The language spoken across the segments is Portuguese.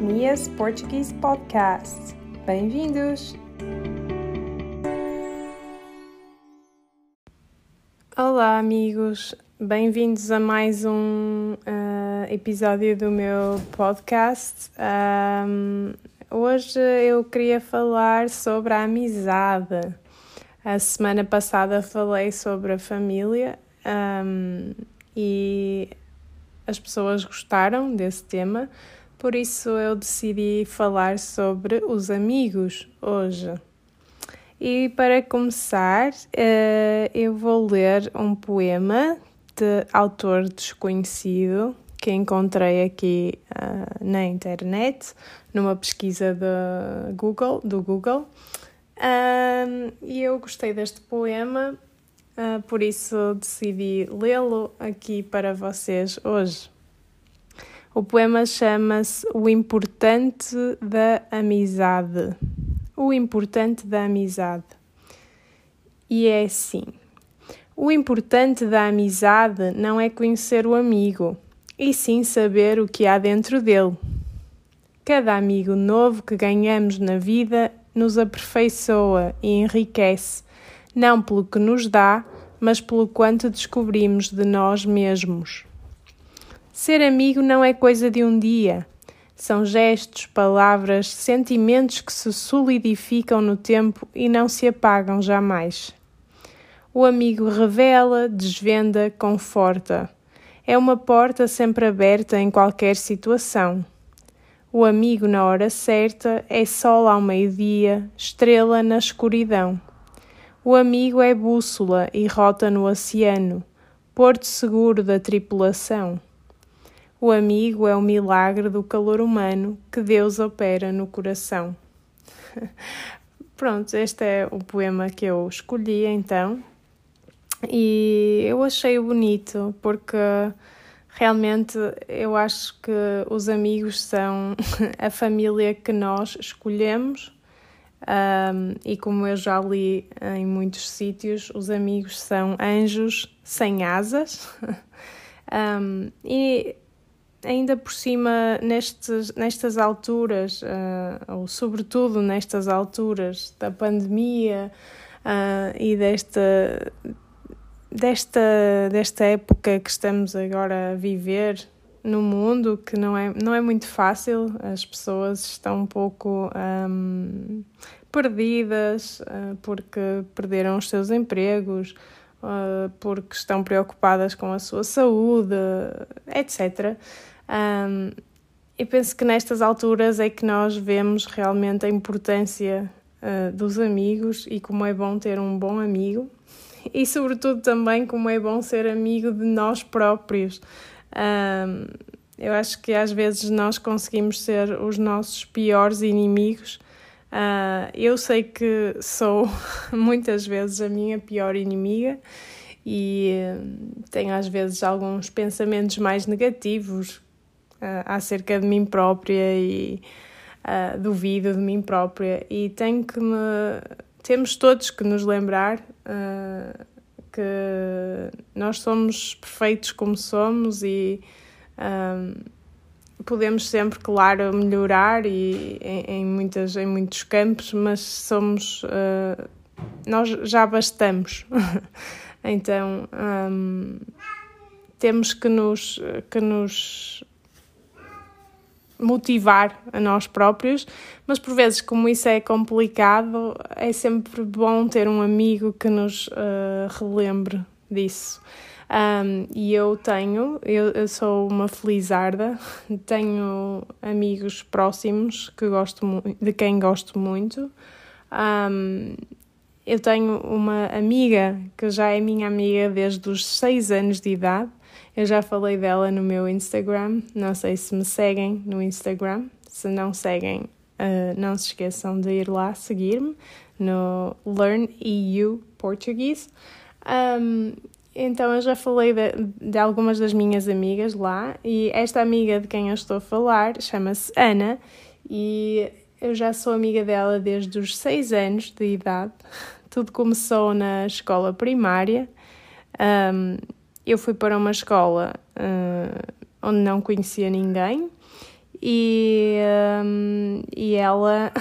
Mia's Portuguese Podcast. Bem-vindos! Olá, amigos! Bem-vindos a mais um uh, episódio do meu podcast. Um, hoje eu queria falar sobre a amizade. A semana passada falei sobre a família um, e as pessoas gostaram desse tema, por isso eu decidi falar sobre os amigos hoje. E para começar, uh, eu vou ler um poema de autor desconhecido que encontrei aqui uh, na internet, numa pesquisa de Google, do Google. E eu gostei deste poema, uh, por isso decidi lê-lo aqui para vocês hoje. O poema chama-se O Importante da Amizade. O Importante da Amizade. E é assim: O importante da amizade não é conhecer o amigo, e sim saber o que há dentro dele. Cada amigo novo que ganhamos na vida nos aperfeiçoa e enriquece, não pelo que nos dá, mas pelo quanto descobrimos de nós mesmos. Ser amigo não é coisa de um dia. São gestos, palavras, sentimentos que se solidificam no tempo e não se apagam jamais. O amigo revela, desvenda, conforta. É uma porta sempre aberta em qualquer situação. O amigo na hora certa é sol ao meio-dia, estrela na escuridão. O amigo é bússola e rota no oceano, porto seguro da tripulação. O amigo é o milagre do calor humano que Deus opera no coração. Pronto, este é o poema que eu escolhi então. E eu achei bonito porque Realmente, eu acho que os amigos são a família que nós escolhemos, um, e como eu já li em muitos sítios, os amigos são anjos sem asas. um, e ainda por cima, nestes, nestas alturas, uh, ou sobretudo nestas alturas da pandemia uh, e desta desta, desta época que estamos agora a viver no mundo, que não é, não é muito fácil, as pessoas estão um pouco um, perdidas uh, porque perderam os seus empregos, uh, porque estão preocupadas com a sua saúde, etc. Um, e penso que nestas alturas é que nós vemos realmente a importância uh, dos amigos e como é bom ter um bom amigo e, sobretudo, também como é bom ser amigo de nós próprios. Um, eu acho que às vezes nós conseguimos ser os nossos piores inimigos. Uh, eu sei que sou muitas vezes a minha pior inimiga e uh, tenho às vezes alguns pensamentos mais negativos uh, acerca de mim própria e duvido de mim própria. E tenho que me temos todos que nos lembrar uh, que nós somos perfeitos como somos e um, ah, podemos sempre, claro, melhorar e em, em, muitas, em muitos campos, mas somos uh, nós já bastamos. então um, temos que nos, que nos motivar a nós próprios, mas por vezes, como isso é complicado, é sempre bom ter um amigo que nos uh, relembre disso. Um, e eu tenho, eu, eu, sou uma felizarda, tenho amigos próximos que gosto de quem gosto muito. Um, eu tenho uma amiga que já é minha amiga desde os 6 anos de idade eu já falei dela no meu Instagram, não sei se me seguem no Instagram. Se não seguem, uh, não se esqueçam de ir lá seguir-me no Learn EU Portuguese. Um, então eu já falei de, de, algumas das minhas amigas lá e esta amiga de quem eu estou a falar chama-se Ana e eu já sou amiga dela desde os 6 anos de idade. Tudo começou na escola primária. Um, eu fui para uma escola uh, onde não conhecia ninguém e, um, e ela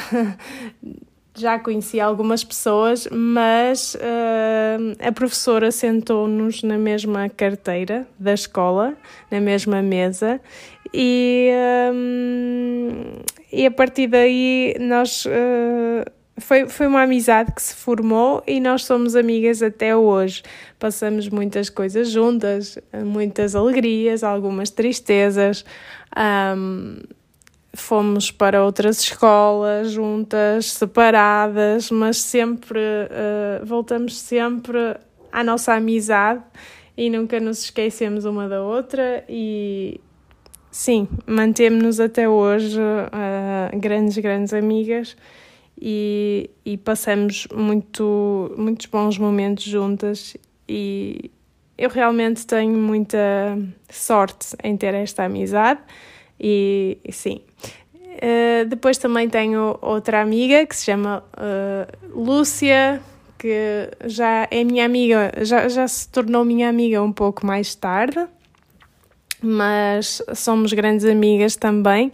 já conhecia algumas pessoas, mas uh, a professora sentou-nos na mesma carteira da escola, na mesma mesa, e, um, e a partir daí nós. Uh, foi, foi uma amizade que se formou e nós somos amigas até hoje. Passamos muitas coisas juntas, muitas alegrias, algumas tristezas. Um, fomos para outras escolas juntas, separadas, mas sempre uh, voltamos sempre à nossa amizade e nunca nos esquecemos uma da outra e sim, mantemos-nos até hoje uh, grandes, grandes amigas e, e passamos muito, muitos bons momentos juntas e eu realmente tenho muita sorte em ter esta amizade e, sim. Uh, depois também tenho outra amiga que se chama uh, Lúcia, que já é minha amiga, já, já se tornou minha amiga um pouco mais tarde, mas somos grandes amigas também.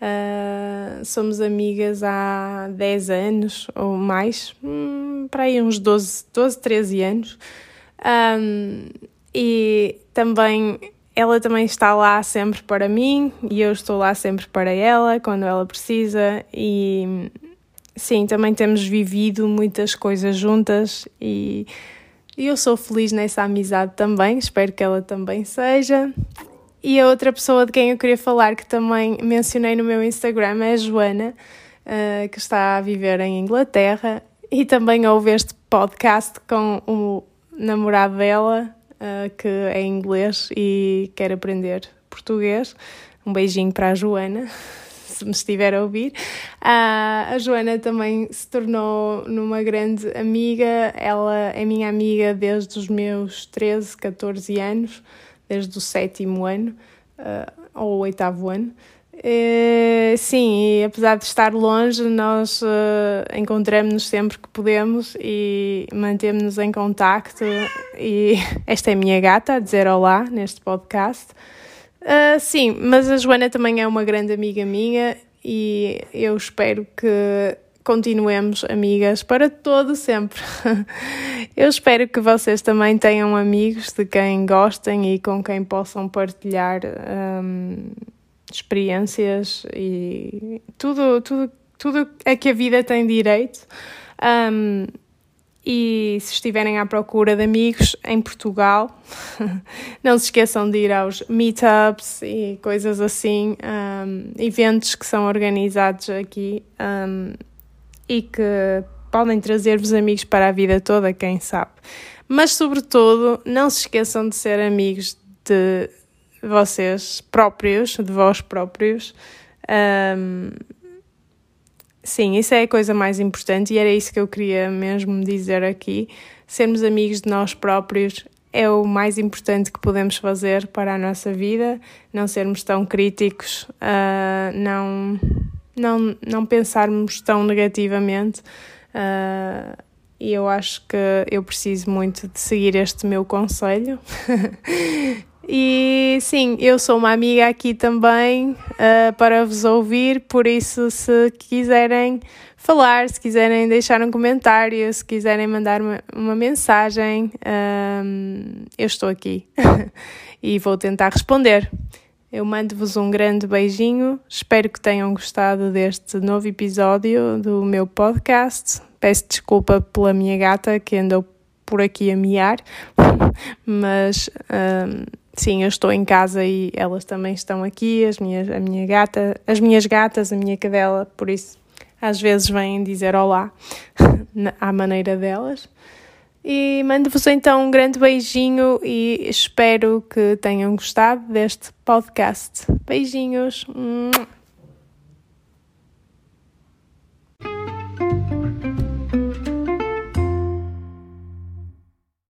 Uh, somos amigas há 10 anos ou mais, hum, para aí uns 12, 12 13 anos. Um, e também ela também está lá sempre para mim e eu estou lá sempre para ela quando ela precisa e sim, também temos vivido muitas coisas juntas e eu sou feliz nessa amizade também, espero que ela também seja. E a outra pessoa de quem eu queria falar, que também mencionei no meu Instagram, é a Joana, uh, que está a viver em Inglaterra e também ouve este podcast com o namorado dela, uh, que é inglês e quer aprender português. Um beijinho para a Joana, se me estiver a ouvir. Uh, a Joana também se tornou numa grande amiga, ela é minha amiga desde os meus 13, 14 anos desde o sétimo ano uh, ou oitavo ano. Sim, e apesar de estar longe, nós uh, encontramos-nos sempre que podemos e mantemos-nos em contacto. E esta é a minha gata a dizer olá neste podcast. Uh, sim, mas a Joana também é uma grande amiga minha e eu espero que continuemos amigas para todo sempre. Eu espero que vocês também tenham amigos de quem gostem e com quem possam partilhar um, experiências e tudo, tudo, tudo é que a vida tem direito. Um, e se estiverem à procura de amigos em Portugal, não se esqueçam de ir aos meetups e coisas assim, um, eventos que são organizados aqui. Um, e que podem trazer-vos amigos para a vida toda, quem sabe. Mas, sobretudo, não se esqueçam de ser amigos de vocês próprios, de vós próprios. Um, sim, isso é a coisa mais importante e era isso que eu queria mesmo dizer aqui. Sermos amigos de nós próprios é o mais importante que podemos fazer para a nossa vida, não sermos tão críticos, uh, não não, não pensarmos tão negativamente. Uh, e eu acho que eu preciso muito de seguir este meu conselho. e sim, eu sou uma amiga aqui também uh, para vos ouvir, por isso, se quiserem falar, se quiserem deixar um comentário, se quiserem mandar uma, uma mensagem, uh, eu estou aqui e vou tentar responder. Eu mando-vos um grande beijinho. Espero que tenham gostado deste novo episódio do meu podcast. Peço desculpa pela minha gata que andou por aqui a miar, mas um, sim, eu estou em casa e elas também estão aqui, as minhas, a minha gata, as minhas gatas, a minha cadela, por isso às vezes vêm dizer olá à maneira delas. E mando-vos então um grande beijinho e espero que tenham gostado deste podcast. Beijinhos!